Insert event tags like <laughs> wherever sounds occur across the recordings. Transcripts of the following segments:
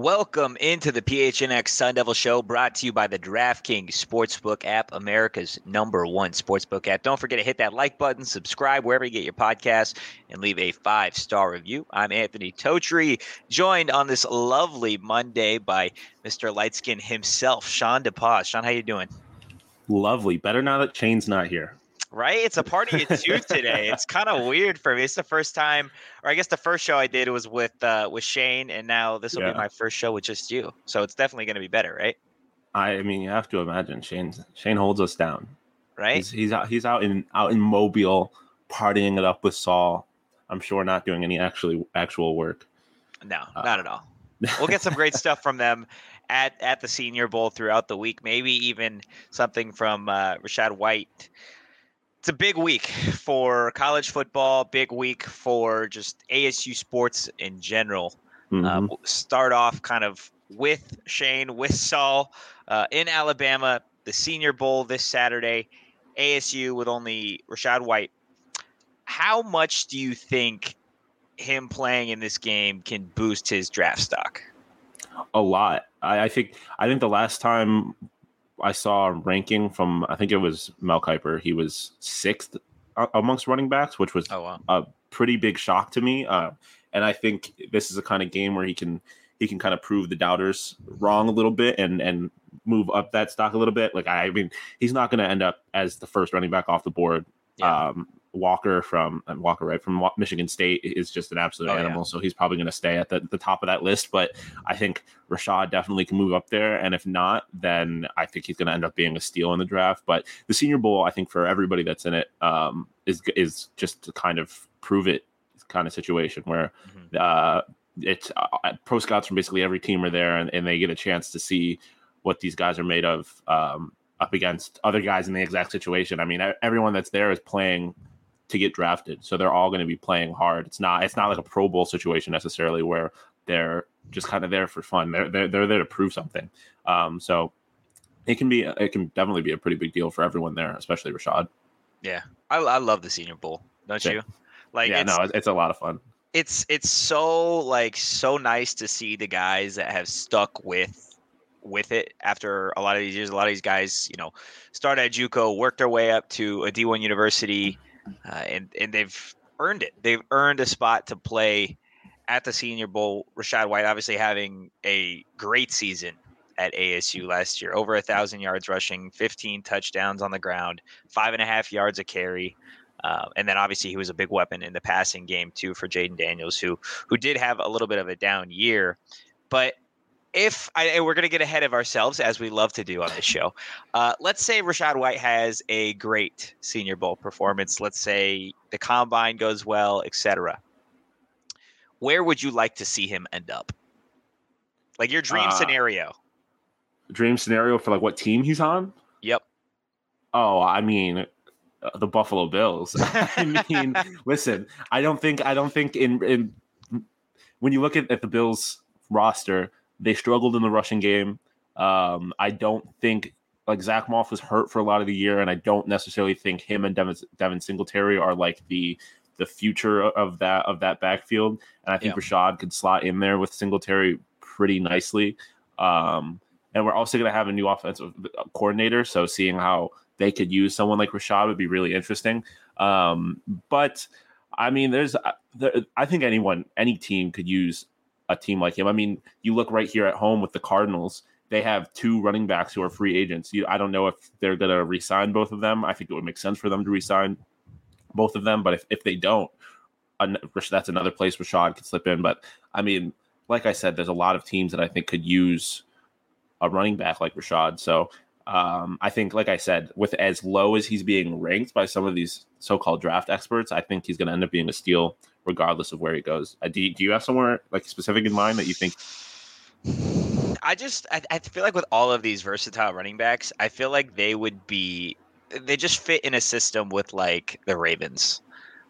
Welcome into the PHNX Sun Devil Show, brought to you by the DraftKings Sportsbook app, America's number one sportsbook app. Don't forget to hit that like button, subscribe wherever you get your podcasts, and leave a five star review. I'm Anthony Totri, joined on this lovely Monday by Mr. Lightskin himself, Sean DePaz. Sean, how you doing? Lovely. Better now that Shane's not here right? It's a party at two <laughs> today. It's kind of weird for me. It's the first time, or I guess the first show I did was with uh, with Shane, and now this will yeah. be my first show with just you. So it's definitely going to be better, right? I mean, you have to imagine Shane. Shane holds us down, right? He's, he's out. He's out in out in Mobile, partying it up with Saul. I'm sure not doing any actually actual work. No, uh, not at all. We'll get some great <laughs> stuff from them at at the Senior Bowl throughout the week. Maybe even something from uh, Rachaad White it's a big week for college football, big week for just ASU sports in general. Mm-hmm. Uh, we'll start off kind of with Shane, with Saul uh, in Alabama, the Senior Bowl this Saturday, ASU with only Rachaad White. How much do you think him playing in this game can boost his draft stock? A lot. I, I think. I think the last time I saw a ranking from I think it was Mel Kiper. He was sixth amongst running backs, which was oh, wow. a pretty big shock to me. Uh, and I think this is a kind of game where he can he can kind of prove the doubters wrong a little bit and and move up that stock a little bit. Like I mean, he's not going to end up as the first running back off the board. Yeah. Um, Walker from uh, Walker right from Michigan State is just an absolute oh, animal. Yeah. So he's probably going to stay at the, the top of that list. But I think Rachaad definitely can move up there. And if not, then I think he's going to end up being a steal in the draft. But the Senior Bowl, I think for everybody that's in it, um, is is just to kind of prove it kind of situation where mm-hmm. uh, it's uh, pro scouts from basically every team are there and, and they get a chance to see what these guys are made of. Um, up against other guys in the exact situation. I mean, everyone that's there is playing to get drafted. So they're all going to be playing hard. It's not it's not like a Pro Bowl situation necessarily where they're just kind of there for fun. They're they're, they're there to prove something. Um, so it can be it can definitely be a pretty big deal for everyone there, especially Rachaad. Yeah, I, I love the Senior Bowl, don't yeah. you? Like, yeah, it's, no, it's a lot of fun. It's it's so like so nice to see the guys that have stuck with with it after a lot of these years. A lot of these guys, you know, started at JUCO, worked their way up to a D1 university, uh, and and they've earned it. They've earned a spot to play at the Senior Bowl. Rachaad White obviously having a great season at ASU last year, over a thousand yards rushing, 15 touchdowns on the ground, five and a half yards a carry. Uh, and then obviously he was a big weapon in the passing game too for Jayden Daniels, who who did have a little bit of a down year. But if I, we're going to get ahead of ourselves as we love to do on this show, uh, let's say Rachaad White has a great Senior Bowl performance. Let's say the combine goes well, etc. Where would you like to see him end up? Like your dream uh, scenario. Dream scenario for like what team he's on? Yep. Oh, I mean, uh, the Buffalo Bills. <laughs> I mean, listen, I don't think I don't think in in when you look at, at the Bills roster they struggled in the rushing game. Um, I don't think like Zack Moss was hurt for a lot of the year, and I don't necessarily think him and Devin, Devin Singletary are like the the future of that of that backfield. And I think yeah. Rachaad could slot in there with Singletary pretty nicely. Um, and we're also going to have a new offensive coordinator, so seeing how they could use someone like Rachaad would be really interesting. Um, but I mean, there's there, I think anyone, any team could use a team like him. I mean, you look right here at home with the Cardinals. They have two running backs who are free agents. You, I don't know if they're going to resign both of them. I think it would make sense for them to resign both of them. But if, if they don't, that's another place Rachaad could slip in. But I mean, like I said, there's a lot of teams that I think could use a running back like Rachaad. So um, I think, like I said, with as low as he's being ranked by some of these so-called draft experts, I think he's going to end up being a steal regardless of where he goes. Uh, do, you, do you have somewhere like specific in mind that you think? I just I, I feel like with all of these versatile running backs, I feel like they would be they just fit in a system with like the Ravens.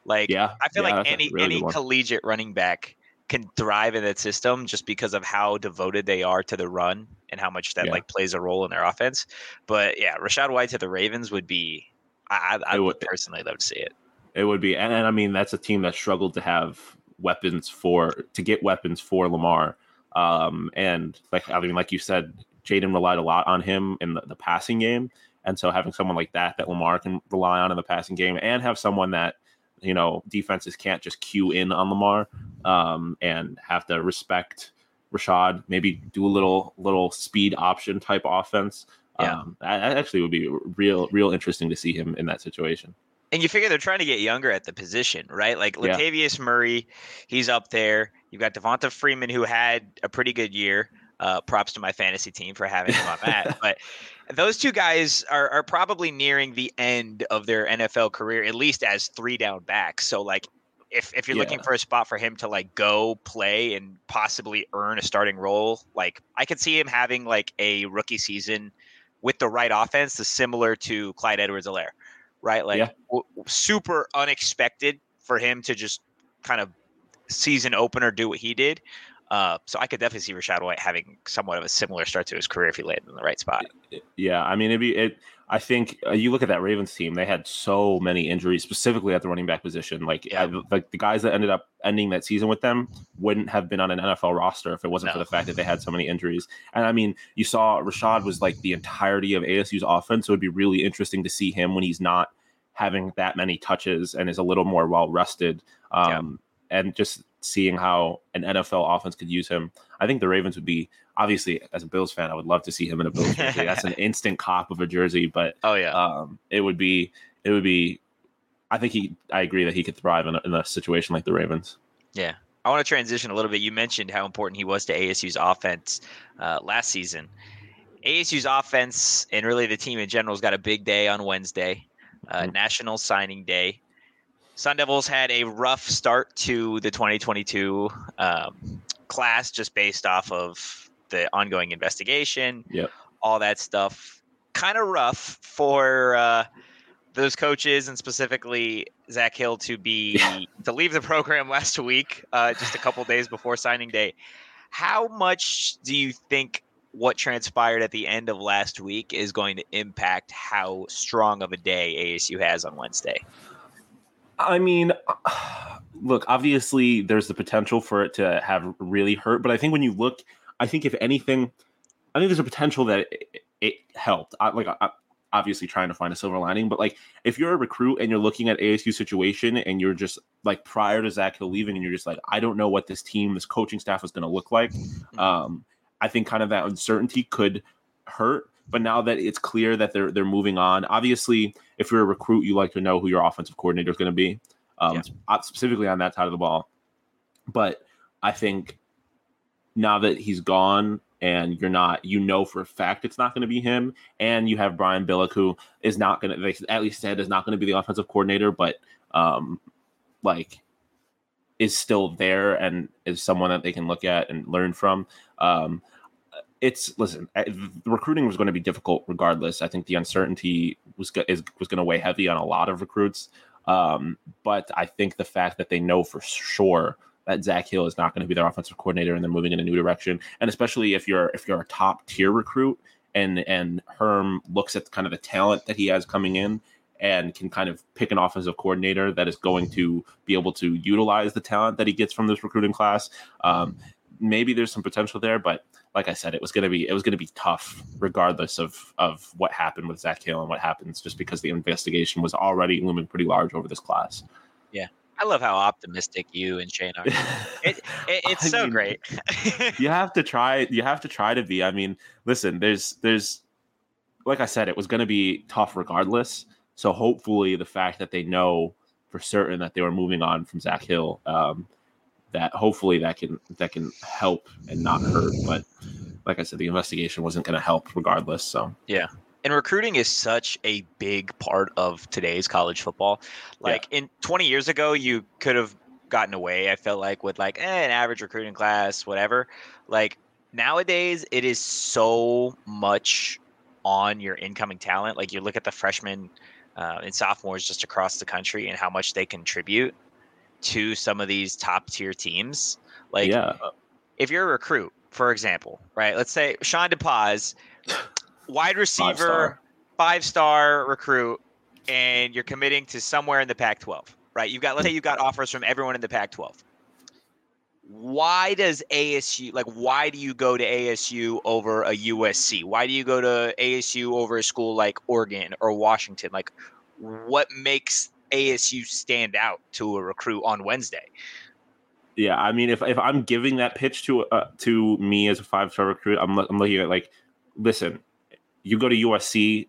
Like yeah, I feel yeah, like any really any collegiate running back can thrive in that system just because of how devoted they are to the run and how much that yeah. like plays a role in their offense. But yeah, Rachaad White to the Ravens would be I, I, I would personally love to see it. It would be, and, and I mean that's a team that struggled to have weapons for to get weapons for Lamar Um, and like I mean, like you said, Jayden relied a lot on him in the, the passing game. And so having someone like that that Lamar can rely on in the passing game and have someone that, you know, defenses can't just cue in on Lamar um, and have to respect Rachaad, maybe do a little little speed option type offense. Yeah. Um, that actually would be real real interesting to see him in that situation. And you figure they're trying to get younger at the position, right? Like Latavius yeah. Murray, he's up there. You've got Devonta Freeman, who had a pretty good year. Uh, props to my fantasy team for having him on <laughs> that. but those two guys are, are probably nearing the end of their NFL career, at least as three down backs. So, like, if if you're yeah. looking for a spot for him to like go play and possibly earn a starting role, like I could see him having like a rookie season with the right offense, is similar to Clyde Edwards-Helaire, right? Like yeah. w- super unexpected for him to just kind of season opener do what he did. Uh, so I could definitely see Rachaad White having somewhat of a similar start to his career if he landed in the right spot. Yeah, I mean, it'd be it. I think uh, you look at that Ravens team; they had so many injuries, specifically at the running back position. Like, yeah. I, like the guys that ended up ending that season with them wouldn't have been on an NFL roster if it wasn't no. for the fact that they had so many injuries. And I mean, you saw Rachaad was like the entirety of ASU's offense, so it'd be really interesting to see him when he's not having that many touches and is a little more well rested. Um, yeah. And just seeing how an NFL offense could use him. I think the Ravens would be obviously as a Bills fan, I would love to see him in a Bills jersey. That's an <laughs> instant cop of a jersey, but oh yeah, um, it would be it would be. I think he. I agree that he could thrive in a, in a situation like the Ravens. Yeah, I want to transition a little bit. You mentioned how important he was to ASU's offense uh, last season. ASU's offense and really the team in general has got a big day on Wednesday, uh, mm-hmm. National Signing Day. Sun Devils had a rough start to the 2022 um, class just based off of the ongoing investigation, yep. all that stuff. Kind of rough for uh, those coaches and specifically Zak Hill to be <laughs> to leave the program last week, uh, just a couple days before signing day. How much do you think what transpired at the end of last week is going to impact how strong of a day ASU has on Wednesday? I mean, <sighs> look, obviously there's the potential for it to have really hurt, but I think when you look, I think if anything, I think there's a potential that it, it helped. I, like, I, obviously trying to find a silver lining, but like if you're a recruit and you're looking at ASU situation and you're just like prior to Zak Hill leaving and you're just like, I don't know what this team, this coaching staff is going to look like. Mm-hmm. Um, I think kind of that uncertainty could hurt. But now that it's clear that they're they're moving on, obviously, if you're a recruit, you like to know who your offensive coordinator is going to be, um, yeah. Uh, specifically on that side of the ball. But I think now that he's gone and you're not, you know for a fact it's not going to be him, and you have Brian Billick who is not going to, they at least said is not going to be the offensive coordinator, but um, like is still there and is someone that they can look at and learn from. Um, it's listen. Recruiting was going to be difficult regardless. I think the uncertainty was is, was going to weigh heavy on a lot of recruits. Um, but I think the fact that they know for sure that Zak Hill is not going to be their offensive coordinator and they're moving in a new direction, and especially if you're if you're a top tier recruit and and Herm looks at kind of the talent that he has coming in and can kind of pick an offensive coordinator that is going to be able to utilize the talent that he gets from this recruiting class. Um, maybe there's some potential there, but like I said, it was going to be it was going to be tough regardless of of what happened with Zak Hill and what happens, just because the investigation was already looming pretty large over this class. Yeah, I love how optimistic you and Shane are. <laughs> It, it, it's so mean, great. you <laughs> have to try. You have to try to be. I mean, listen. There's there's like I said, it was going to be tough regardless. So hopefully, the fact that they know for certain that they were moving on from Zak Hill. Um, that hopefully that can that can help and not hurt. But like I said, the investigation wasn't going to help regardless. So yeah. And recruiting is such a big part of today's college football. Like yeah. in 20 years ago, you could have gotten away. I felt like with like eh, an average recruiting class, whatever. Like nowadays, it is so much on your incoming talent. Like you look at the freshmen uh, and sophomores just across the country and how much they contribute to some of these top tier teams. Like, yeah. Uh, if you're a recruit, for example, right? Let's say Sean DePaz, wide receiver, five star recruit, and you're committing to somewhere in the Pac 12, right? You've got, let's say you've got offers from everyone in the Pac 12. why does ASU like why do you go to ASU over a USC? Why do you go to ASU over a school like Oregon or Washington? Like what makes ASU stand out to a recruit on Wednesday? Yeah, I mean, if, if I'm giving that pitch to uh, to me as a five star recruit, I'm I'm looking at like, listen, you go to USC,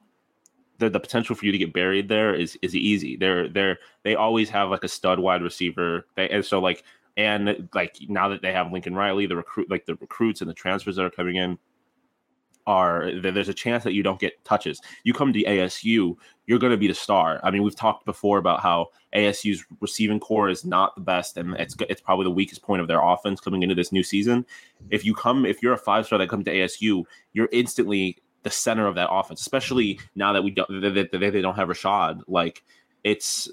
the, the potential for you to get buried there is is easy. They're they're they always have like a stud wide receiver, they, and so like and like now that they have Lincoln Riley, the recruit like the recruits and the transfers that are coming in are there's a chance that you don't get touches. You come to ASU, you're going to be the star. I mean, we've talked before about how ASU's receiving corps is not the best, and it's it's probably the weakest point of their offense coming into this new season. If you come, if you're a five star that comes to ASU, you're instantly the center of that offense, especially now that we don't that they, don't have Rachaad. Like it's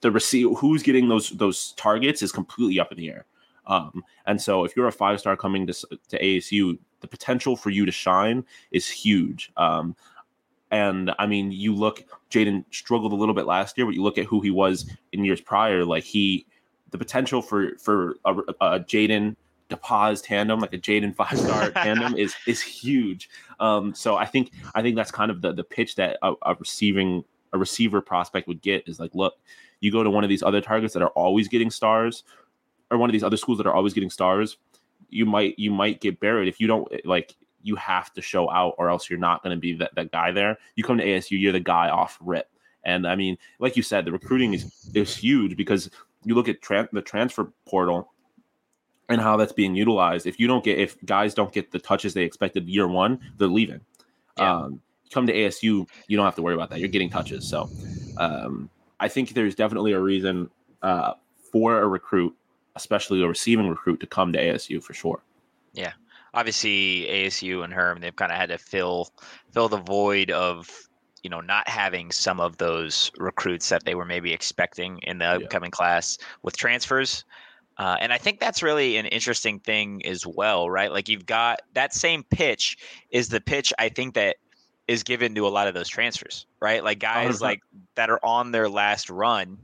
the receive who's getting those those targets is completely up in the air. Um, and so if you're a five star coming to to ASU, the potential for you to shine is huge. Um, and I mean, you look, Jayden struggled a little bit last year, but you look at who he was in years prior. Like he, the potential for for a, a Jayden DePaz tandem, like a Jayden five star <laughs> tandem, is is huge. Um, so I think I think that's kind of the the pitch that a, a, receiving a receiver prospect would get is like, look, you go to one of these other targets that are always getting stars, or one of these other schools that are always getting stars, you might you might get buried if you don't like you have to show out or else you're not going to be that, that guy there. You come to ASU, you're the guy off rip. And I mean, like you said, the recruiting is is huge because you look at tra- the transfer portal and how that's being utilized. If you don't get, if guys don't get the touches they expected year one, they're leaving. Yeah. Um, come to ASU, you don't have to worry about that. You're getting touches. So um, I think there's definitely a reason uh, for a recruit, especially a receiving recruit, to come to ASU for sure. Yeah, obviously ASU and Herm, they've kind of had to fill fill the void of you know not having some of those recruits that they were maybe expecting in the upcoming yeah. class with transfers. Uh, and I think that's really an interesting thing as well, right? Like you've got that same pitch is the pitch I think that is given to a lot of those transfers, right? Like guys 100%. like that are on their last run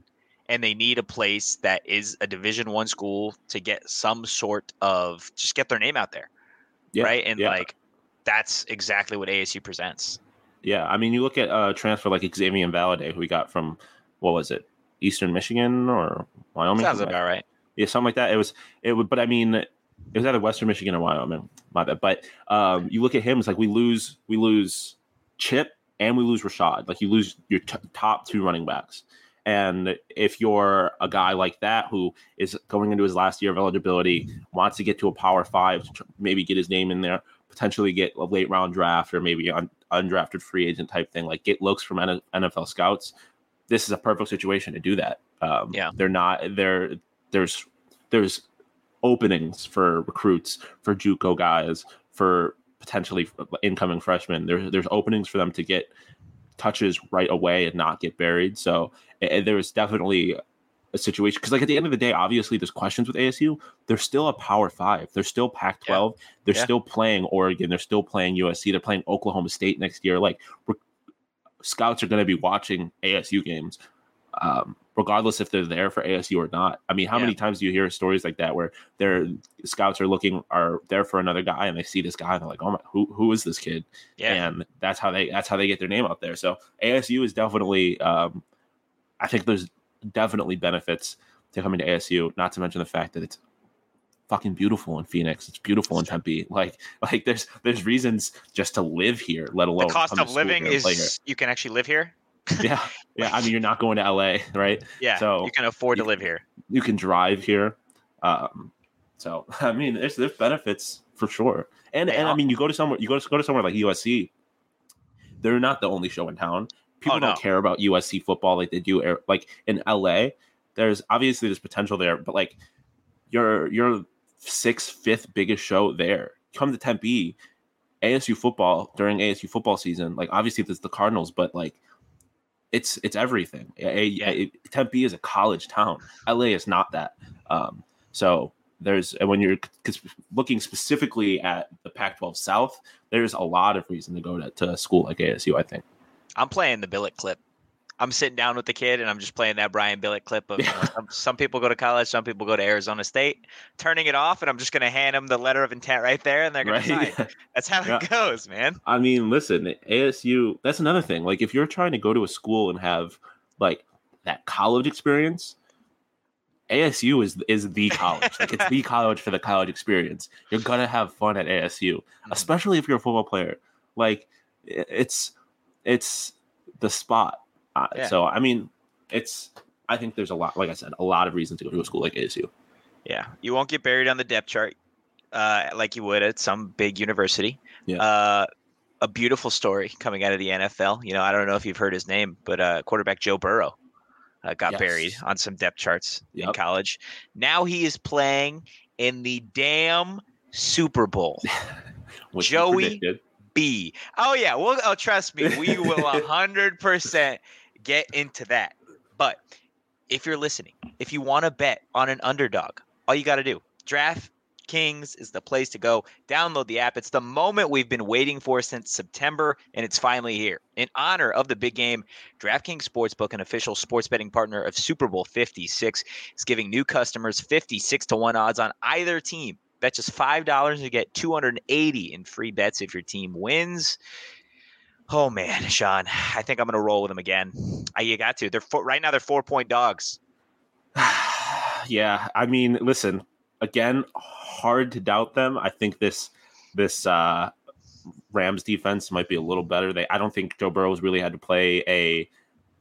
and they need a place that is a division one school to get some sort of just get their name out there. Yeah, right. And yeah. like that's exactly what ASU presents. Yeah. I mean you look at a transfer like Xavier Valladay, who we got from what was it? Eastern Michigan or Wyoming? Sounds about right yeah, something like that. It was it would, but I mean, it was either Western Michigan or Wyoming. My bad. But um, you look at him, it's like we lose we lose Chip and we lose Rachaad. Like you lose your t- top two running backs. And if you're a guy like that who is going into his last year of eligibility, wants to get to a Power Five, maybe get his name in there, potentially get a late round draft or maybe an undrafted free agent type thing, like get looks from NFL scouts. This is a perfect situation to do that. Um, yeah, they're not. They're there's there's openings for recruits for JUCO guys for potentially incoming freshmen. There's there's openings for them to get touches right away and not get buried. So it, there's definitely a situation because like at the end of the day, obviously there's questions with ASU. They're still a Power Five. They're still Pac-12. Yeah. They're yeah. still playing Oregon. They're still playing USC. They're playing Oklahoma State next year. Like scouts are going to be watching ASU games. Um, regardless if they're there for ASU or not. I mean, how yeah. many times do you hear stories like that where their scouts are looking are there for another guy and they see this guy and they're like, oh my, who who is this kid? Yeah. And that's how they that's how they get their name out there. So ASU is definitely, um, I think there's definitely benefits to coming to ASU. Not to mention the fact that it's fucking beautiful in Phoenix. It's beautiful in Tempe. Like like there's there's reasons just to live here, let alone the cost of living is you can actually live here yeah, <laughs> yeah. I mean, you're not going to LA, right? Yeah. So you can afford you, to live here. You can drive here. Um, so <laughs> I mean, there's there's benefits for sure. And and I mean, you go to somewhere you go to go to somewhere like USC. They're not the only show in town. People oh, don't care about USC football like they do like in LA. There's obviously there's potential there, but like your your sixth, fifth biggest show there. Come to Tempe, ASU football during ASU football season. Like obviously there's the Cardinals, but like it's it's everything. A, yeah. a, Tempe is a college town. LA is not that. Um, so there's and when you're looking specifically at the Pac-12 South, there's a lot of reason to go to, to a school like ASU. I think. I'm playing the Billick clip I'm sitting down with the kid and I'm just playing that Brian Billick clip of know, some, um, some people go to college, some people go to Arizona State, turning it off, and I'm just gonna hand them the letter of intent right there, and they're gonna Right? sign. That's how Yeah. it goes, man. I mean, listen, ASU, that's another thing. Like, if you're trying to go to a school and have like that college experience, ASU is is the college. like, it's the <laughs> college for the college experience. You're gonna have fun at ASU, mm-hmm. especially if you're a football player. Like, it's it's the spot. Uh, Yeah. So, I mean, it's. I think there's a lot, like I said, a lot of reasons to go to a school like ASU. Yeah, you won't get buried on the depth chart uh, like you would at some big university. Yeah. Uh, a beautiful story coming out of the NFL. You know, I don't know if you've heard his name, but uh, quarterback Joe Burrow uh, got buried on some depth charts in college. Now he is playing in the damn Super Bowl. <laughs> Joey. B. Oh yeah, well, oh, trust me, we will <laughs> hundred percent get into that. But if you're listening, if you want to bet on an underdog, all you got to do DraftKings is the place to go. Download the app. It's the moment we've been waiting for since September, and it's finally here. In honor of the big game, DraftKings Sportsbook, an official sports betting partner of Super Bowl 56, is giving new customers 56 to 1 odds on either team. Bet just $5 and you get 280 in free bets if your team wins. Oh man, Sean, I think I'm gonna roll with them again. Uh, you got to. They're four, right now. They're four point dogs. <sighs> yeah, I mean, listen, again, hard to doubt them. I think this this uh Rams defense might be a little better. They I don't think Joe Burrow's really had to play a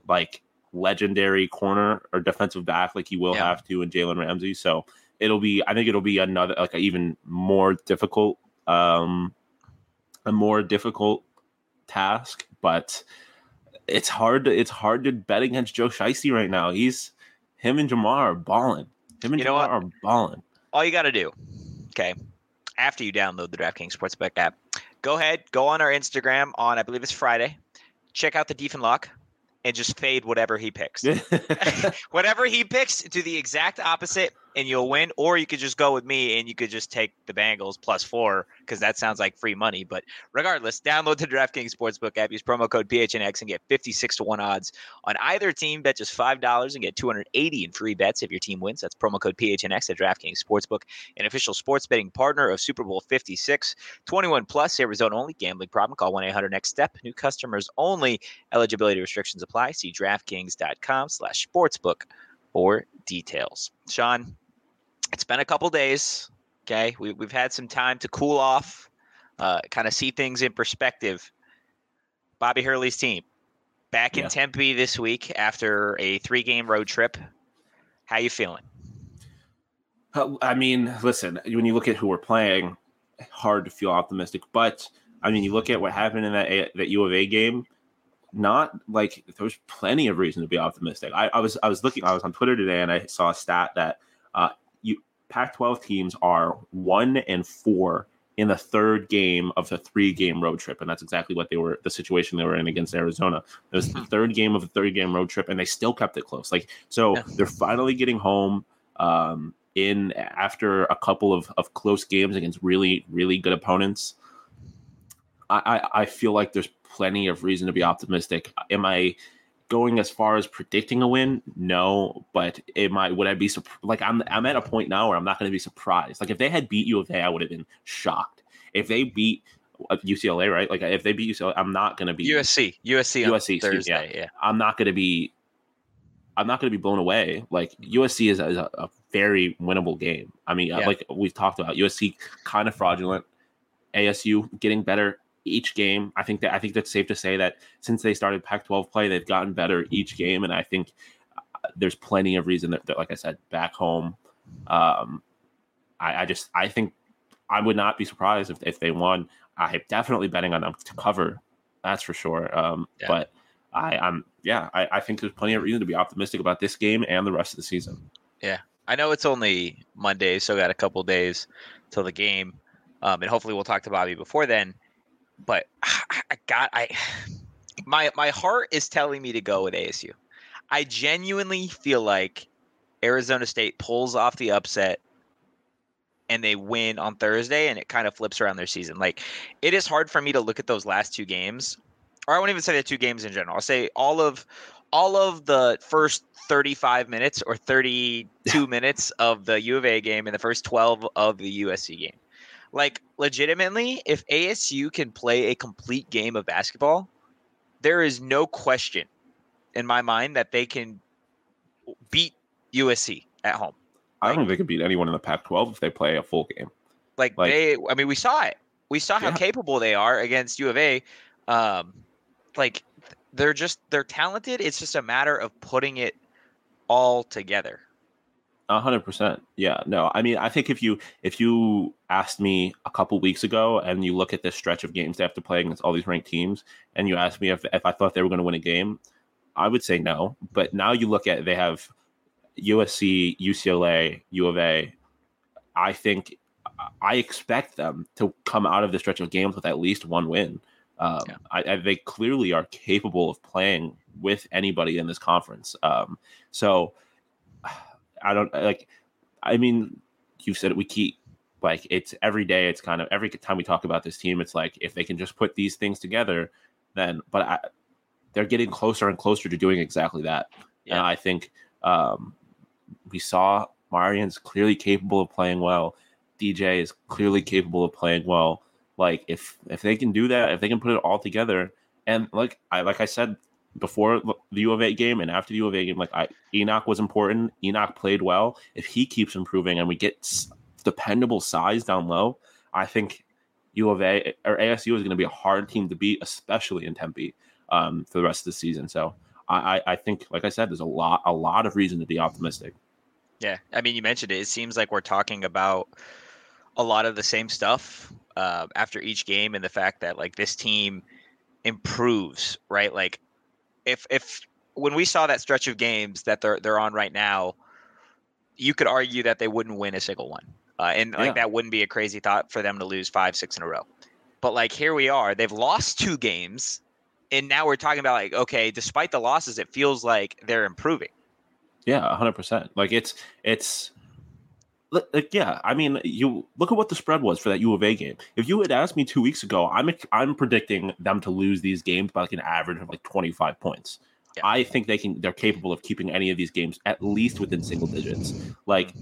like legendary corner or defensive back like he will Yeah. have to in Jalen Ramsey. So it'll be I think it'll be another like an even more difficult um a more difficult task, but it's hard to it's hard to bet against Joe Shiesty right now. He's him and Ja'Marr are balling. Him and You Ja'Marr are balling. All you got to do, okay, after you download the DraftKings Sportsbook app, go ahead, go on our Instagram on I believe it's Friday. Check out the Deef and Lock, and just fade whatever he picks. <laughs> <laughs> whatever he picks, do the exact opposite, and you'll win. Or you could just go with me and you could just take the Bengals plus four because that sounds like free money. But regardless, download the DraftKings Sportsbook app, use promo code PHNX, and get 56 to 1 odds on either team. Bet just $5 and get 280 in free bets if your team wins. That's promo code PHNX at DraftKings Sportsbook, an official sports betting partner of Super Bowl 56. 21 plus, Arizona only. Gambling problem? Call 1 800 Next Step. New customers only. Eligibility restrictions apply. See DraftKings.com slash sportsbook for details. Sean, it's been a couple days. Okay. We, we've had some time to cool off, uh, kind of see things in perspective. Bobby Hurley's team back in Yeah. Tempe this week after a three game road trip. How you feeling? I mean, listen, when you look at who we're playing, hard to feel optimistic. But I mean, you look at what happened in that A- that U of A game. Not like there was plenty of reason to be optimistic. I, I was I was looking I was on Twitter today and I saw a stat that uh, you Pac-12 teams are one and four in the third game of the three game road trip, and that's exactly what they were the situation they were in against Arizona. It was the third game of the third game road trip, and they still kept it close. Like so, Yeah. they're finally getting home. Um, in after a couple of, of close games against really really good opponents I, I i feel like there's plenty of reason to be optimistic am i going as far as predicting a win no but it might. would i be like i'm i'm at a point now where i'm not going to be surprised like if they had beat u of a i would have been shocked if they beat uh, ucla right like if they beat ucla i'm not going to be USC. USC USC, me, yeah. Thursday. Yeah. I'm not going to be I'm not going to be blown away. Like USC is a, is a, a very winnable game. I mean, uh, Yeah. like we've talked about, USC kind of fraudulent. ASU getting better each game. I think that I think that's safe to say that since they started Pac-12 play, they've gotten better each game, and I think uh, there's plenty of reason that, that like I said, back home. Um, I, I just I think I would not be surprised if, if they won. I'm definitely betting on them to cover. That's for sure. Um, Yeah. But I, I'm yeah, I, I think there's plenty of reason to be optimistic about this game and the rest of the season. Yeah, I know it's only Monday, so got a couple days till the game, um, and hopefully we'll talk to Bobby before then. But I got I my my heart is telling me to go with ASU. I genuinely feel like Arizona State pulls off the upset and they win on Thursday, and it kind of flips around their season. Like it is hard for me to look at those last two games, or I won't even say the two games in general. I'll say all of all of the first 35 minutes or 32 minutes of the U of A game and the first 12 of the USC game. Like legitimately, if ASU can play a complete game of basketball, there is no question in my mind that they can beat USC at home. I don't think they could beat anyone in the Pac-12 if they play a full game. Like, like they, I mean, we saw it. We saw how yeah. capable they are against U of A. Um, like they're just they're talented. It's just a matter of putting it all together. A hundred percent. Yeah. No, I mean, I think if you if you asked me a couple weeks ago and you look at this stretch of games they have to play against all these ranked teams, and you asked me if if I thought they were going to win a game, I would say no. But now you look at they have USC, UCLA, U of A. I think I expect them to come out of the stretch of games with at least one win. Um, yeah. I, I, they clearly are capable of playing with anybody in this conference. Um, so I don't like. I mean, you've said it, we keep like it's every day. It's kind of every time we talk about this team, it's like if they can just put these things together, then. But I, they're getting closer and closer to doing exactly that. Yeah. And I think um, we saw Marreon's clearly capable of playing well. DJ is clearly capable of playing well. Like if if they can do that, if they can put it all together, and like I like I said before the U of A game and after the U of A game, like I Enoch was important. Enoch played well. If he keeps improving and we get dependable size down low, I think U of A or ASU is going to be a hard team to beat, especially in Tempe um, for the rest of the season. So I, I think, like I said, there's a lot a lot of reason to be optimistic. Yeah, I mean, you mentioned it. It seems like we're talking about a lot of the same stuff uh, after each game, and the fact that like this team improves, right? Like if if when we saw that stretch of games that they're they're on right now, you could argue that they wouldn't win a single one, uh, and like that wouldn't be a crazy thought for them to lose five, six in a row. But like here we are, they've lost two games, and now we're talking about like okay, despite the losses, it feels like they're improving. Yeah, hundred percent. Like it's it's like yeah. I mean, you look at what the spread was for that U of A game. If you had asked me two weeks ago, I'm I'm predicting them to lose these games by like an average of like twenty five points. Yeah. I think they can. They're capable of keeping any of these games at least within single digits. Like.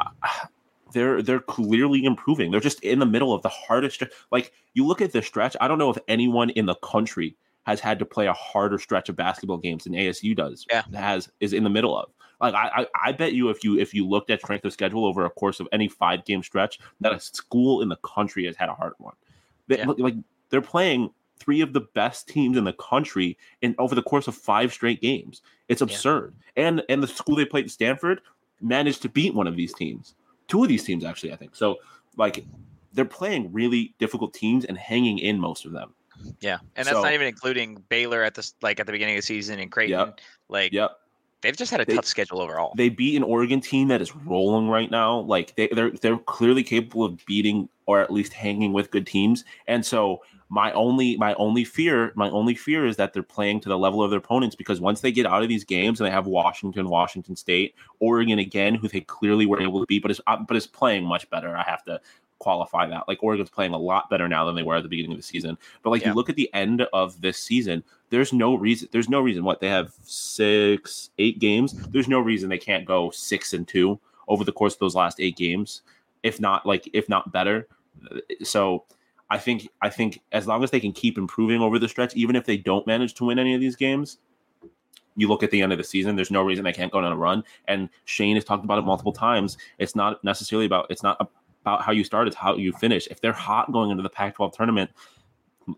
Uh, <sighs> they're they're clearly improving. They're just in the middle of the hardest. Like you look at the stretch. I don't know if anyone in the country has had to play a harder stretch of basketball games than ASU does. Yeah, has is in the middle of. Like I, I, I bet you if you if you looked at strength of schedule over a course of any five game stretch, that a school in the country has had a hard one. They, yeah. Like they're playing three of the best teams in the country in over the course of five straight games. It's absurd. Yeah. And and the school they played, in Stanford, managed to beat one of these teams. Two of these teams actually, I think. So like they're playing really difficult teams and hanging in most of them. Yeah, and that's so, not even including Baylor at the like at the beginning of the season and Creighton. Yep, like, yep. They've just had a they, tough schedule overall. They beat an Oregon team that is rolling right now. Like they, they're they're clearly capable of beating or at least hanging with good teams. And so my only my only fear my only fear is that they're playing to the level of their opponents because once they get out of these games and they have Washington, Washington State, Oregon again, who they clearly were able to beat, but is uh, but is playing much better. I have to qualify that. Like Oregon's playing a lot better now than they were at the beginning of the season. But like yeah. you look at the end of this season, there's no reason. There's no reason. What they have six, eight games. There's no reason they can't go six and two over the course of those last eight games, if not like if not better. So I think I think as long as they can keep improving over the stretch, even if they don't manage to win any of these games, you look at the end of the season, there's no reason they can't go on a run. And Shane has talked about it multiple times. It's not necessarily about it's not about how you start, it's how you finish. If they're hot going into the Pac 12 tournament,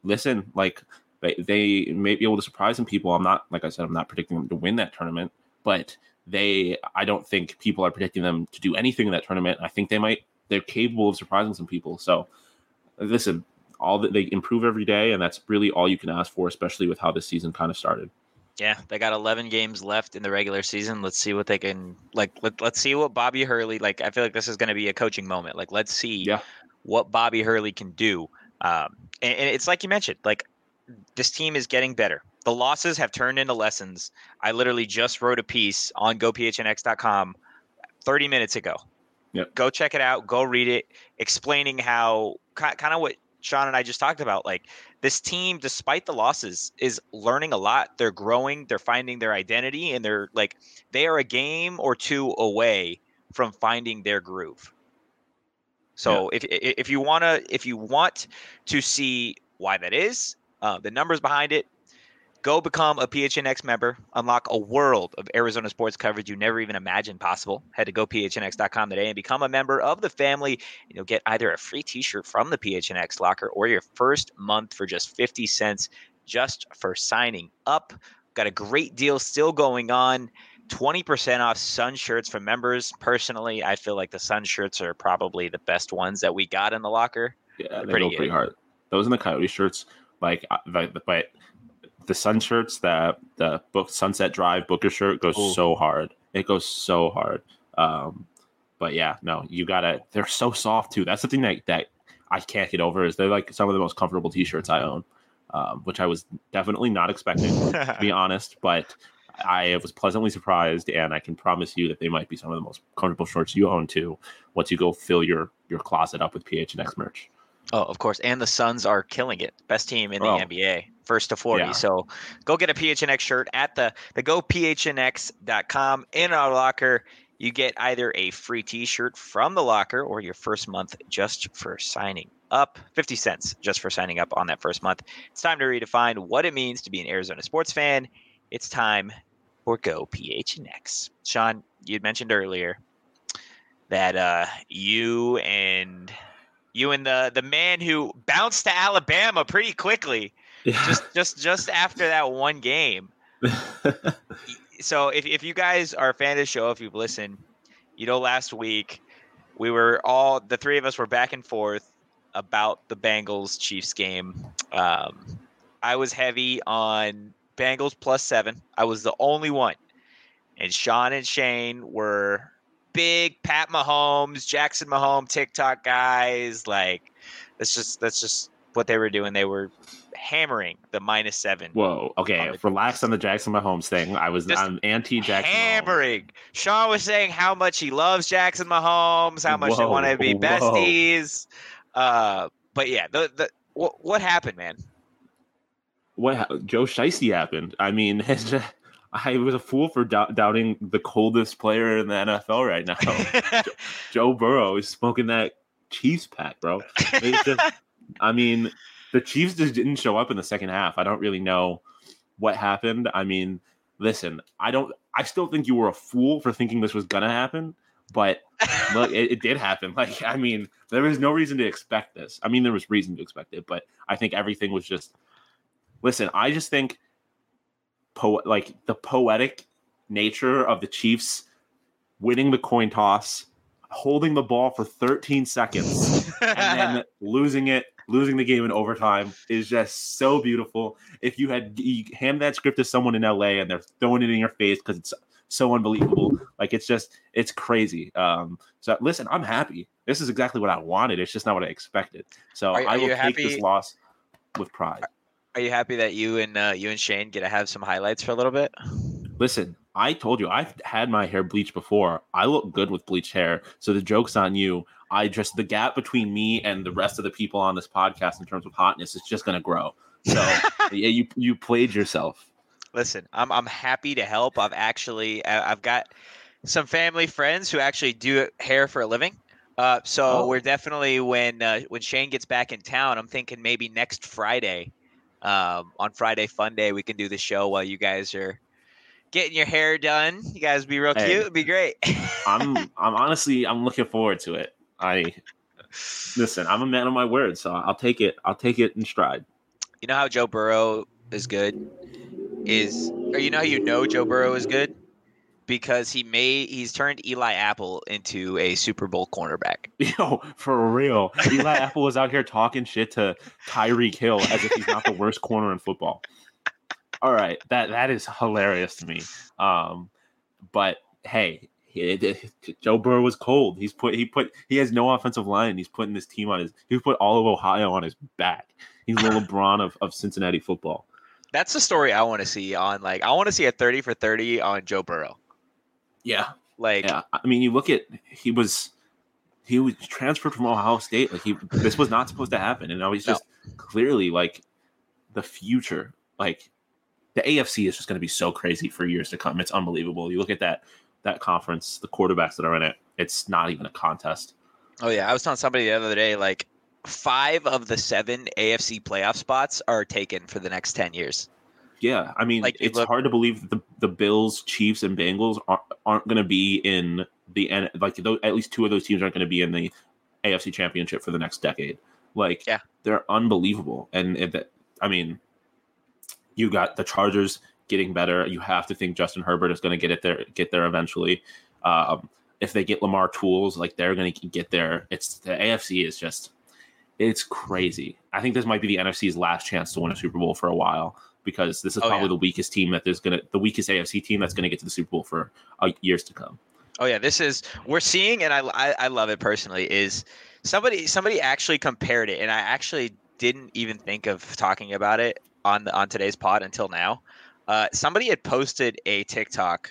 listen, like they, they may be able to surprise some people. I'm not, like I said, I'm not predicting them to win that tournament, but they, I don't think people are predicting them to do anything in that tournament. I think they might, they're capable of surprising some people. So listen, all that they improve every day, and that's really all you can ask for, especially with how this season kind of started. Yeah, they got 11 games left in the regular season. Let's see what they can like. Let, let's see what Bobby Hurley like. I feel like this is going to be a coaching moment. Like, let's see yeah. what Bobby Hurley can do. Um, and, and it's like you mentioned, like this team is getting better. The losses have turned into lessons. I literally just wrote a piece on gophnx.com 30 minutes ago. Yep. Go check it out. Go read it, explaining how kind of what Sean and I just talked about. Like this team, despite the losses, is learning a lot. They're growing, they're finding their identity, and they're like they are a game or two away from finding their groove. So yeah. if if you wanna if you want to see why that is, uh, the numbers behind it, Go become a PHNX member. Unlock a world of Arizona sports coverage you never even imagined possible. Head to gophnx.com today and become a member of the family. And you'll get either a free T-shirt from the PHNX locker or your first month for just 50 cents just for signing up. Got a great deal still going on. 20% off sun shirts for members. Personally, I feel like the sun shirts are probably the best ones that we got in the locker. Yeah, they pretty go pretty hard. Those and the Coyote shirts, like, but the sun shirts that the book Sunset Drive Booker shirt goes Ooh. so hard. It goes so hard. Um, but yeah, no, you gotta. They're so soft too. That's the thing that that I can't get over is they're like some of the most comfortable T-shirts I own, um, which I was definitely not expecting to be <laughs> honest. But I was pleasantly surprised, and I can promise you that they might be some of the most comfortable shorts you own too. Once you go fill your your closet up with PHNX merch. Oh, of course. And the Suns are killing it. Best team in the oh. NBA, first to 40. Yeah. So go get a PHNX shirt at the, the gophnx.com. In our locker, you get either a free t shirt from the locker or your first month just for signing up. 50 cents just for signing up on that first month. It's time to redefine what it means to be an Arizona sports fan. It's time for Go PHNX. Sean, you mentioned earlier that uh, you and you and the the man who bounced to Alabama pretty quickly, yeah. just just just after that one game. <laughs> so if if you guys are a fan of the show, if you've listened, you know last week we were all the three of us were back and forth about the Bengals Chiefs game. Um, I was heavy on Bengals plus seven. I was the only one, and Sean and Shane were big Pat Mahomes, Jackson Mahomes TikTok guys. Like that's just that's just what they were doing. They were hammering the minus seven. Whoa, okay, on relax on the Jackson Mahomes thing. I was I'm anti Jackson. Hammering. Mahomes. Sean was saying how much he loves Jackson Mahomes, how much whoa, they want to be besties. Uh, but yeah, the the what, what happened, man? What Joe Shiesty happened? I mean, <laughs> I was a fool for doubting the coldest player in the NFL right now. <laughs> Joe Burrow is smoking that Chiefs pack, bro. Just, I mean, the Chiefs just didn't show up in the second half. I don't really know what happened. I mean, listen, I don't. I still think you were a fool for thinking this was gonna happen, but look, it, it did happen. <laughs> Like, I mean, there was no reason to expect this. I mean, there was reason to expect it, but I think everything was just. Listen, I just think po- like the poetic nature of the Chiefs winning the coin toss, holding the ball for 13 seconds, and then <laughs> losing it, losing the game in overtime is just so beautiful. If you had you hand that script to someone in LA and they're throwing it in your face because it's so unbelievable, like it's just it's crazy. Um, so listen, I'm happy. This is exactly what I wanted. It's just not what I expected. So are, I will take happy? this loss with pride. Are you happy that you and uh, you and Shane get to have some highlights for a little bit? Listen, I told you I've had my hair bleached before. I look good with bleached hair, so the joke's on you. I just the gap between me and the rest of the people on this podcast in terms of hotness is just going to grow. So <laughs> yeah, you you played yourself. Listen, I'm I'm happy to help. I've actually I've got some family friends who actually do hair for a living. Uh, so oh. we're definitely when uh, when Shane gets back in town, I'm thinking maybe next Friday um, on Friday Fun Day, we can do the show while you guys are getting your hair done. You guys be real hey, cute. It'd be great. <laughs> I'm I'm honestly I'm looking forward to it. I listen. I'm a man of my word, so I'll take it. I'll take it in stride. You know how Joe Burrow is good is, or you know how you know Joe Burrow is good because he made he's turned Eli Apple into a Super Bowl cornerback. <laughs> Yo, for real. Eli Apple was out here talking shit to Tyreek Hill as if he's not the worst corner in football. All right, that that is hilarious to me. Um, but hey, Joe Burrow was cold. He's put he put he has no offensive line. He's putting this team on his he put all of Ohio on his back. He's the LeBron of, of Cincinnati football. That's the story I want to see on like I want to see a 30 for 30 on Joe Burrow. Yeah. Like yeah. I mean, you look at he was he was transferred from Ohio State. Like he this was not supposed to happen, and now he's just no. clearly like the future, like the AFC is just going to be so crazy for years to come. It's unbelievable. You look at that that conference, the quarterbacks that are in it. It's not even a contest. Oh yeah, I was telling somebody the other day, like five of the seven AFC playoff spots are taken for the next ten years. Yeah, I mean, Like, it's look- hard to believe that the, the Bills, Chiefs, and Bengals aren't, aren't going to be in the N- like tho- at least two of those teams aren't going to be in the AFC Championship for the next decade. Like, Yeah. they're unbelievable. And it, I mean, you got the Chargers getting better. You have to think Justin Herbert is going to get it there, get there eventually. Um, if they get Lamar tools, like they're going to get there. It's the AFC is just, it's crazy. I think this might be the NFC's last chance to win a Super Bowl for a while because this is Oh, probably yeah. the weakest team that there's gonna, the weakest AFC team that's going to get to the Super Bowl for uh, years to come. Oh yeah, this is we're seeing, and I, I I love it personally. Is somebody somebody actually compared it, and I actually didn't even think of talking about it on the on today's pod until now. Uh, somebody had posted a TikTok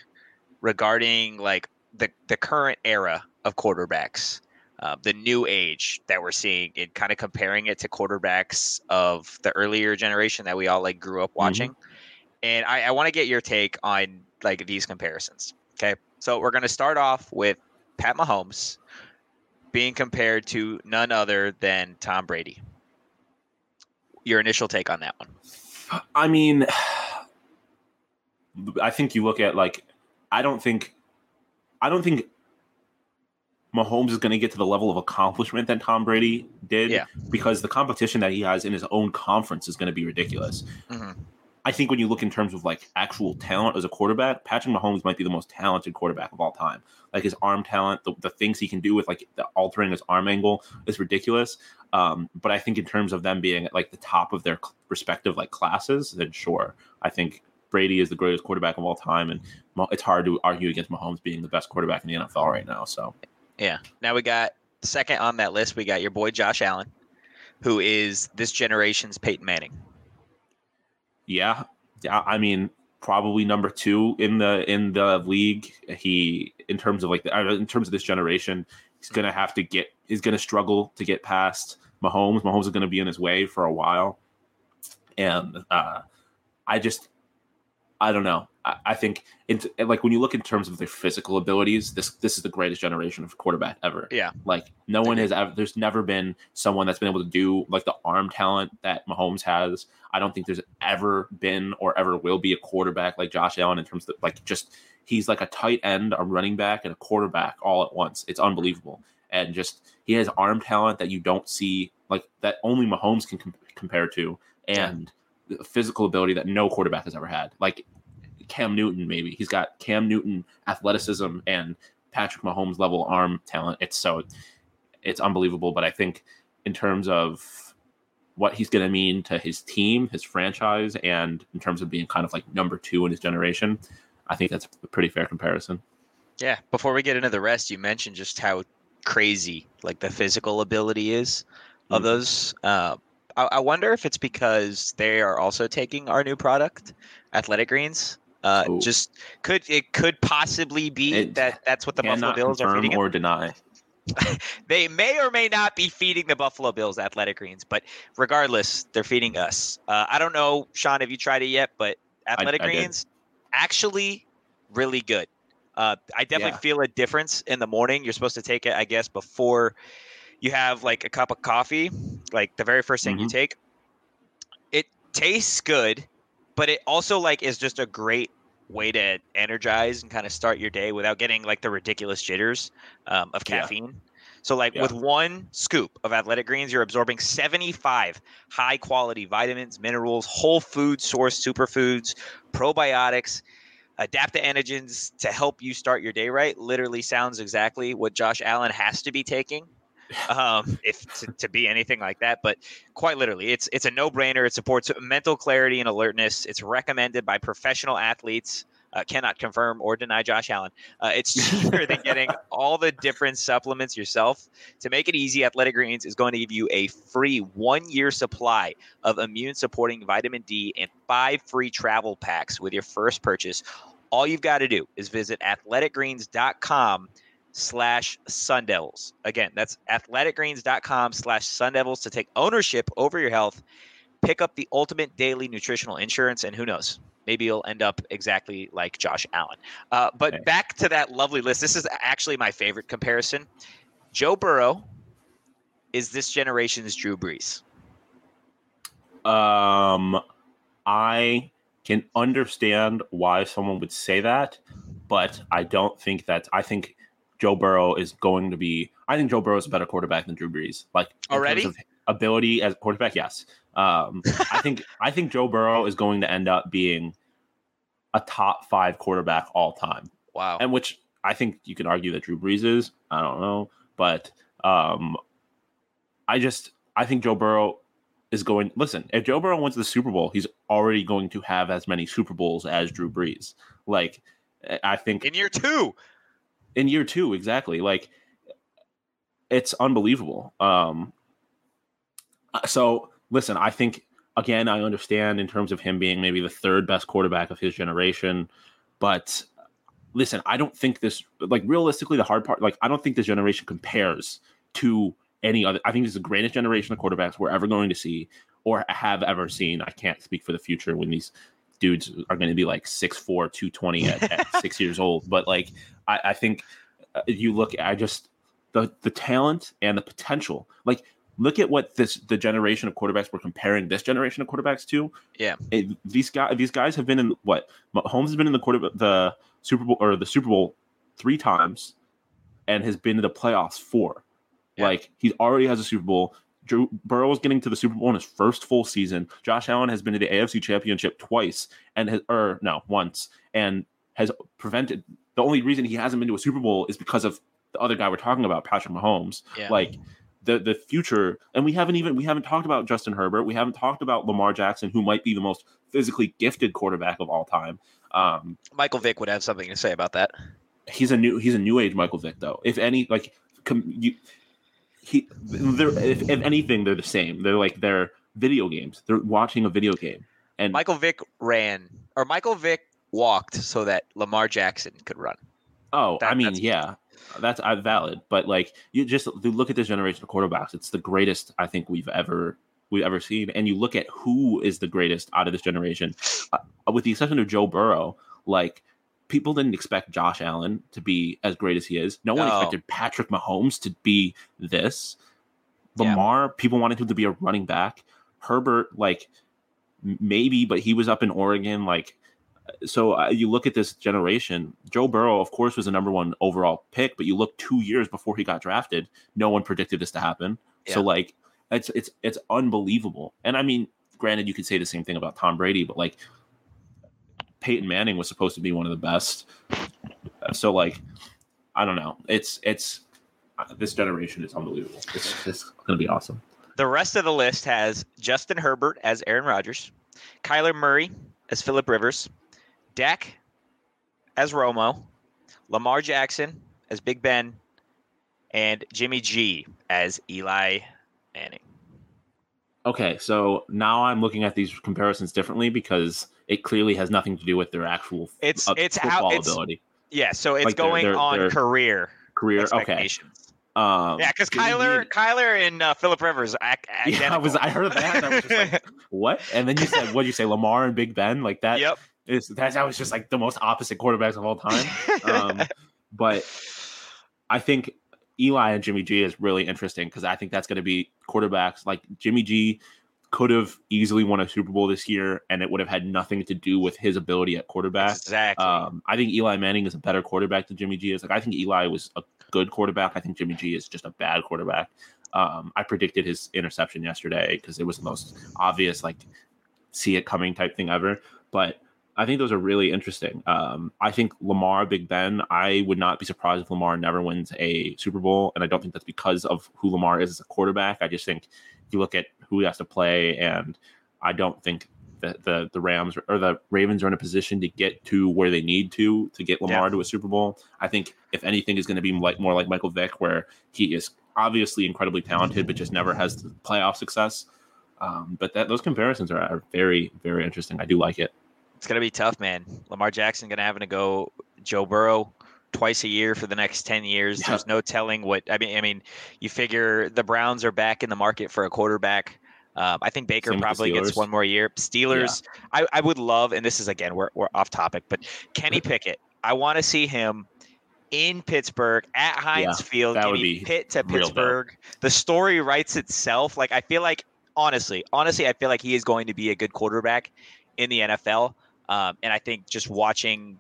regarding like the the current era of quarterbacks, uh, the new age that we're seeing, and kind of comparing it to quarterbacks of the earlier generation that we all like grew up watching. And I, I want to get your take on like these comparisons. Okay, so we're going to start off with Pat Mahomes being compared to none other than Tom Brady. Your initial take on that one? I mean, <sighs> I think you look at like, I don't think, I don't think Mahomes is going to get to the level of accomplishment that Tom Brady did. Yeah. Because the competition that he has in his own conference is going to be ridiculous. Mhm. I think when you look in terms of like actual talent as a quarterback, Patrick Mahomes might be the most talented quarterback of all time. Like his arm talent, the, the things he can do with like the altering his arm angle is ridiculous. Um, but I think in terms of them being at like the top of their respective like classes, then sure, I think Brady is the greatest quarterback of all time, and it's hard to argue against Mahomes being the best quarterback in the NFL right now. So Yeah. Now we got second on that list. We got your boy Josh Allen, who is this generation's Peyton Manning. yeah, I mean probably number two in the in the league. He in terms of like the, uh, in terms of this generation, he's gonna have to get he's gonna struggle to get past Mahomes. Mahomes is gonna be in his way for a while, and uh, I just I don't know. I, I think it's like when you look in terms of their physical abilities, this this is the greatest generation of quarterback ever. Yeah. Like no one has ever. There's never been someone that's been able to do like the arm talent that Mahomes has. I don't think there's ever been or ever will be a quarterback like Josh Allen in terms of like just he's like a tight end, a running back, and a quarterback all at once. It's unbelievable, and just he has arm talent that you don't see like that only Mahomes can com- compare to, and the physical ability that no quarterback has ever had. Like Cam Newton, maybe he's got Cam Newton athleticism and Patrick Mahomes level arm talent. It's so it's unbelievable. But I think in terms of what he's going to mean to his team, his franchise, and in terms of being kind of like number two in his generation, I think that's a pretty fair comparison. Yeah. Before we get into the rest, you mentioned just how crazy like the physical ability is of Mhm. those. Uh, I, I wonder if it's because they are also taking our new product, Athletic Greens. Uh, Ooh. just could it could possibly be It that that's what the Buffalo Bills are feeding. him? or deny. <laughs> They may or may not be feeding the Buffalo Bills Athletic Greens, but regardless, they're feeding us. Uh, I don't know, Sean, have you tried it yet? But Athletic I. Greens, actually, really good. Uh, I definitely Yeah. feel a difference in the morning. You're supposed to take it, I guess, before you have like a cup of coffee, like the very first thing you Mhm. take. It tastes good, but it also like is just a great way to energize and kind of start your day without getting like the ridiculous jitters um, of Yeah. caffeine. So like Yeah. with one scoop of athletic greens, you're absorbing 75 high quality vitamins, minerals, whole food source superfoods, probiotics, adaptogens to help you start your day right. Literally sounds exactly what Josh Allen has to be taking. Um, if to, to be anything like that, but quite literally, it's it's a no brainer. It supports mental clarity and alertness. It's recommended by professional athletes. Uh, cannot confirm or deny Josh Allen. Uh, it's cheaper than <laughs> getting all the different supplements yourself. To make it easy, Athletic Greens is going to give you a free one year supply of immune supporting vitamin D and five free travel packs with your first purchase. All you've got to do is visit athleticgreens.com slash Sun Devils. Again, that's athleticgreens.com slash Sun Devils to take ownership over your health. pick up the ultimate daily nutritional insurance, and who knows, maybe you'll end up exactly like Josh Allen. Uh, but Okay. back to that lovely list. This is actually my favorite comparison. Joe Burrow is this generation's Drew Brees. Um, I can understand why someone would say that, but I don't think that. I think Joe Burrow is going to be. I think Joe Burrow is a better quarterback than Drew Brees. Like in terms Already? of ability as quarterback, yes. Um, I think <laughs> I think Joe Burrow is going to end up being a top five quarterback all time Wow. and which I think you could argue that Drew Brees is. I don't know, but um, I just I think Joe Burrow is going. Listen, if Joe Burrow wins the Super Bowl, he's already going to have as many Super Bowls as Drew Brees. Like, I think In year two. In year two, exactly. Like, it's unbelievable. Um, so listen, I think again, I understand in terms of him being maybe the third best quarterback of his generation, but listen, I don't think this like realistically the hard part, like I don't think this generation compares to any other. I think this is the greatest generation of quarterbacks we're ever going to see or have ever seen. I can't speak for the future when these dudes are going to be like 6'4, 220 at, <laughs> at six years old. But like, I, I think uh, you look, I just, the, the talent and the potential, like, look at what this the generation of quarterbacks we're comparing this generation of quarterbacks to. Yeah. It- these guys these guys have been in what Holmes has been in the quarter the Super Bowl or the Super Bowl three times and has been to the playoffs four. Yeah. Like he already has a Super Bowl. Drew Burrow is getting to the Super Bowl in his first full season. Josh Allen has been to the AFC Championship twice and has or no once and has prevented the only reason he hasn't been to a Super Bowl is because of the other guy we're talking about, Patrick Mahomes Yeah. like the the future and we haven't even we haven't talked about Justin Herbert we haven't talked about Lamar Jackson who might be the most physically gifted quarterback of all time um Michael Vick would have something to say about that. he's a new he's a new age Michael Vick though if any like com, you he they're if, if anything they're the same they're like they're video games they're watching a video game and Michael Vick ran, or Michael Vick walked so that Lamar Jackson could run. Oh, That- I mean, that's- yeah, that's uh, valid. But like, you just you look at this generation of quarterbacks; it's the greatest I think we've ever we've ever seen. And you look at who is the greatest out of this generation, uh, with the exception of Joe Burrow. Like, people didn't expect Josh Allen to be as great as he is. No one No. expected Patrick Mahomes to be this. Yeah. Lamar, people wanted him to be a running back. Herbert, like maybe, but he was up in Oregon, like so uh, you look at this generation. Joe Burrow, of course, was the number one overall pick, but you look two years before he got drafted, no one predicted this to happen. So like, it's it's it's unbelievable. And I mean, granted, you could say the same thing about Tom Brady, but like, Peyton Manning was supposed to be one of the best. So like, I don't know. It's it's this generation is unbelievable. It's, it's gonna be awesome. The rest of the list has Justin Herbert as Aaron Rodgers, Kyler Murray as Philip Rivers, Dak as Romo, Lamar Jackson as Big Ben, and Jimmy G as Eli Manning. Okay, so now I'm looking at these comparisons differently because it clearly has nothing to do with their actual It's uh, it's how football it's ability, yeah. So it's Like going on career career. Okay, um, Yeah, because Jimmy G- Kyler, Kyler, and uh, Philip Rivers. Ac- <laughs> Yeah, I was. I heard of that. I was just like, <laughs> what? And then you said, what did you say, Lamar and Big Ben? Like that yep. is that, that was just like the most opposite quarterbacks of all time. <laughs> Um, but I think Eli and Jimmy G is really interesting because I think that's going to be quarterbacks like Jimmy G could have easily won a Super Bowl this year, and it would have had nothing to do with his ability at quarterback. exactly. Um, I think Eli Manning is a better quarterback than Jimmy G is. Like I think Eli was a good quarterback. I think Jimmy G is just a bad quarterback. Um, I predicted his interception yesterday because it was the most obvious, like see it coming type thing ever. But I think those are really interesting. Um, I think Lamar, Big Ben. I would not be surprised if Lamar never wins a Super Bowl, and I don't think that's because of who Lamar is as a quarterback. I just think if you look at who he has to play, and I don't think the, the the Rams or the Ravens are in a position to get to where they need to to get Lamar Yeah. to a Super Bowl. I think if anything is going to be like more like Michael Vick, where he is obviously incredibly talented, but just never has the playoff success. Um, but that those comparisons are, are very very interesting. I do like it. It's gonna be tough, man. Lamar Jackson gonna having to go Joe Burrow twice a year for the next ten years. Yeah. There's no telling what I mean. I mean, you figure the Browns are back in the market for a quarterback. Um, I think Baker Same probably gets one more year. Steelers, I, I would love, and this is again we're we're off topic, but Kenny Pickett, I want to see him in Pittsburgh at Heinz Field, that would be Pitt to. Pittsburgh. The story writes itself. Like I feel like honestly, honestly, I feel like he is going to be a good quarterback in the NFL. Um, and I think just watching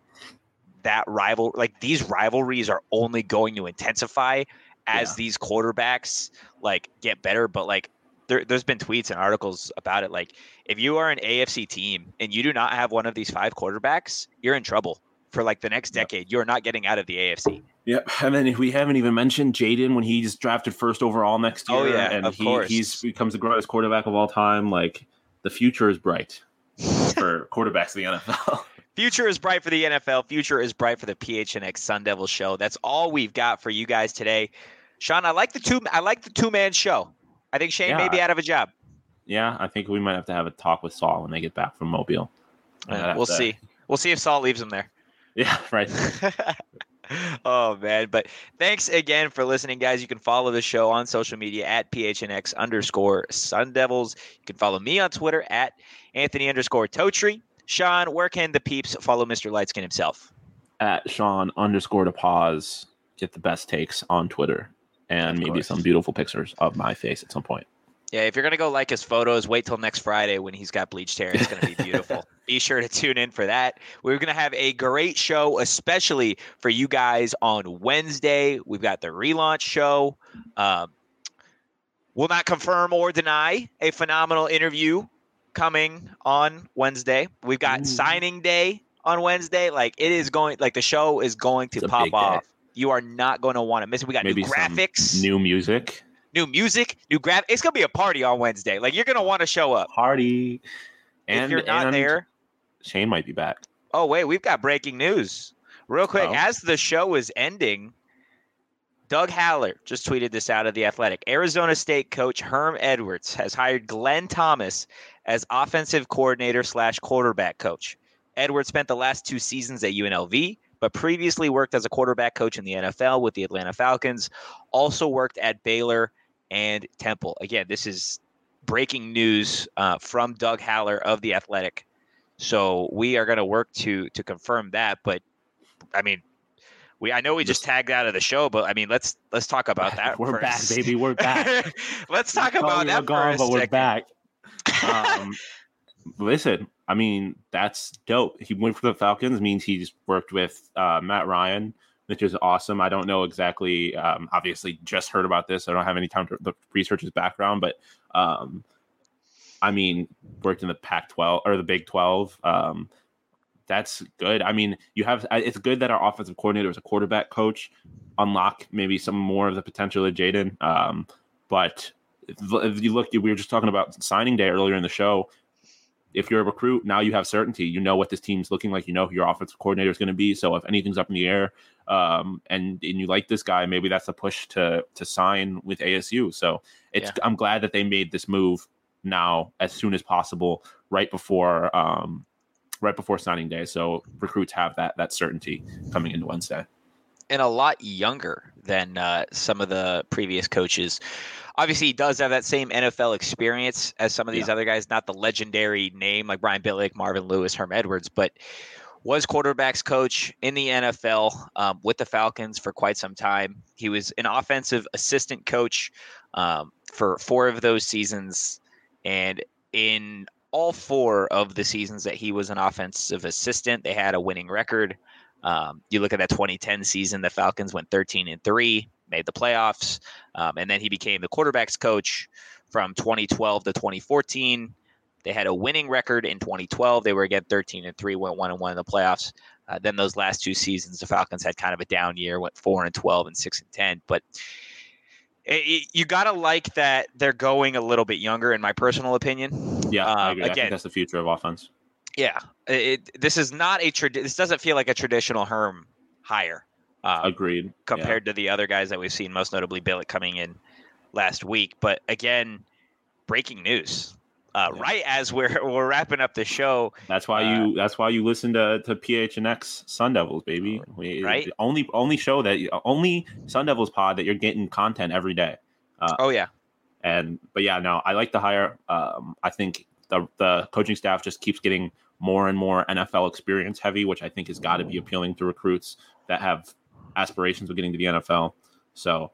that rival, like these rivalries, are only going to intensify as Yeah. these quarterbacks like get better. But like there, there's been tweets and articles about it. Like if you are an AFC team and you do not have one of these five quarterbacks, you're in trouble for like the next Yep. decade. You're not getting out of the AFC. Yep. <laughs> And then we haven't even mentioned Jayden when he's drafted first overall next year. Oh, yeah, and of he course. he's becomes the greatest quarterback of all time. Like the future is bright for quarterbacks in the NFL. <laughs> Future is bright for the NFL. Future is bright for the PHNX Sun Devil show. That's all we've got for you guys today. Sean, I like the two. I like the two man show. I think Shane may be out of a job. yeah, I think we might have to have a talk with Saul when they get back from Mobile. I'd Uh, we'll to- see. We'll see if Saul leaves him there. <laughs> Yeah, right. <laughs> oh man but thanks again for listening guys you can follow the show on social media at phnx underscore sun devils you can follow me on twitter at anthony underscore totri. Sean where can the peeps follow mr lightskin himself? At Sean underscore to pause, get the best takes on Twitter and maybe some beautiful pictures of my face at some point. yeah if you're gonna go like his photos wait till next friday when he's got bleached hair. It's gonna be beautiful. <laughs> Be sure to tune in for that. We're gonna have a great show especially for you guys on wednesday. We've got the relaunch show. Um, will not confirm or deny a phenomenal interview coming on wednesday we've got Ooh. signing day on wednesday like it is going like the show is going to pop big day. off you are not going to want to miss it we got Maybe new graphics New music. new music, new graph. It's gonna be a party on Wednesday. Like you're gonna want to show up. Party. And if you're not and there, Shane might be back. oh wait, we've got breaking news. Real quick, Oh. as the show is ending, Doug Haller just tweeted this out of the Athletic. Arizona State coach Herm Edwards has hired Glenn Thomas as offensive coordinator slash quarterback coach. Edwards spent the last two seasons at UNLV, but previously worked as a quarterback coach in the NFL with the Atlanta Falcons. Also worked at Baylor and Temple. Again, this is breaking news uh, from Doug Haller of the Athletic. So we are going to work to to confirm that. But I mean, we I know we just tagged out of the show, but I mean, let's let's talk about <laughs> that. We're a back, baby. We're back. <laughs> let's talk about that Gone, but we're back. <laughs> Um, listen, I mean that's dope. He went for the Falcons means he's worked with uh, Matt Ryan, which is awesome. I don't know exactly. Um, obviously, just heard about this. I don't have any time to look- research his background, but um, I mean, worked in the Pac-12 or the Big 12. Um, that's good. I mean, you have. It's good that our offensive coordinator is a quarterback coach. Unlock maybe some more of the potential of Jayden. Um, but if, if you look, we were just talking about signing day earlier in the show. If you're a recruit, now you have certainty. You know what this team's looking like. You know who your offensive coordinator is going to be. So if anything's up in the air, um, and and you like this guy, maybe that's a push to to sign with ASU. So it's I'm glad that they made this move now as soon as possible, right before um, right before signing day. So recruits have that that certainty coming into Wednesday. and a lot younger than uh, some of the previous coaches. Obviously, he does have that same NFL experience as some of these other guys. Not the legendary name like Brian Billick, Marvin Lewis, Herm Edwards, but was quarterbacks coach in the NFL um, with the Falcons for quite some time. He was an offensive assistant coach um, for four of those seasons, and in all four of the seasons that he was an offensive assistant, they had a winning record. Um, you look at that 2010 season, the Falcons went 13 and three, made the playoffs, um, and then he became the quarterbacks coach from 2012 to 2014. They had a winning record in 2012. They were again 13 and three, went one and one in the playoffs. Uh, then those last two seasons, the Falcons had kind of a down year, went four and 12 and six and 10. But it, it- you got to like that they're going a little bit younger, in my personal opinion. Yeah, I Uh, agree. I think again, that's the future of offense. yeah, it, this is not a trad. This doesn't feel like a traditional Herm hire. Uh, Agreed. Yeah. compared to the other guys that we've seen, most notably Billick coming in last week. But again, breaking news. Uh, Yeah. Right as we're <laughs> we're wrapping up the show, That's why Uh, you. That's why you listen to to PHNX Sun Devils, baby. We, Right. Only only show that only Sun Devils pod that you're getting content every day. oh yeah, And but yeah, no, I like the hire. Um, I think the the coaching staff just keeps getting more and more NFL experience heavy, which I think has got to be appealing to recruits that have aspirations of getting to the NFL. So,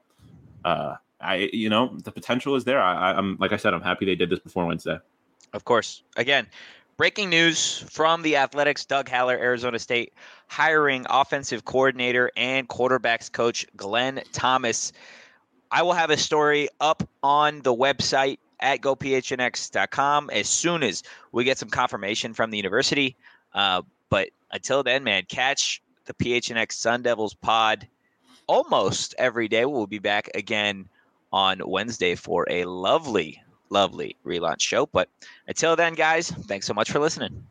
uh, I you know the potential is there. I, I'm like I said, I'm happy they did this before Wednesday. Of course. Again, breaking news from the Athletics: Doug Haller, Arizona State, hiring offensive coordinator and quarterbacks coach Glenn Thomas. I will have a story up on the website at gophnx.com as soon as we get some confirmation from the university. Uh, but until then, man, catch the PHNX Sun Devils pod almost every day. We'll be back again on Wednesday for a lovely, lovely relaunch show. But until then, guys, thanks so much for listening.